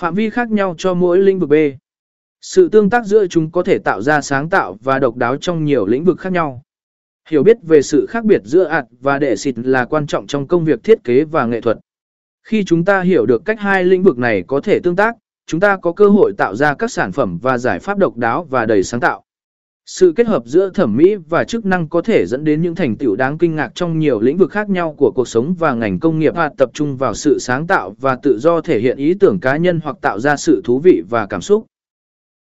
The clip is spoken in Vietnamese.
Phạm vi khác nhau cho mỗi lĩnh vực B. Sự tương tác giữa chúng có thể tạo ra sáng tạo và độc đáo trong nhiều lĩnh vực khác nhau. Hiểu biết về sự khác biệt giữa ạt và đệ xịt là quan trọng trong công việc thiết kế và nghệ thuật. Khi chúng ta hiểu được cách hai lĩnh vực này có thể tương tác, chúng ta có cơ hội tạo ra các sản phẩm và giải pháp độc đáo và đầy sáng tạo. Sự kết hợp giữa thẩm mỹ và chức năng có thể dẫn đến những thành tựu đáng kinh ngạc trong nhiều lĩnh vực khác nhau của cuộc sống và ngành công nghiệp hoặc tập trung vào sự sáng tạo và tự do thể hiện ý tưởng cá nhân hoặc tạo ra sự thú vị và cảm xúc.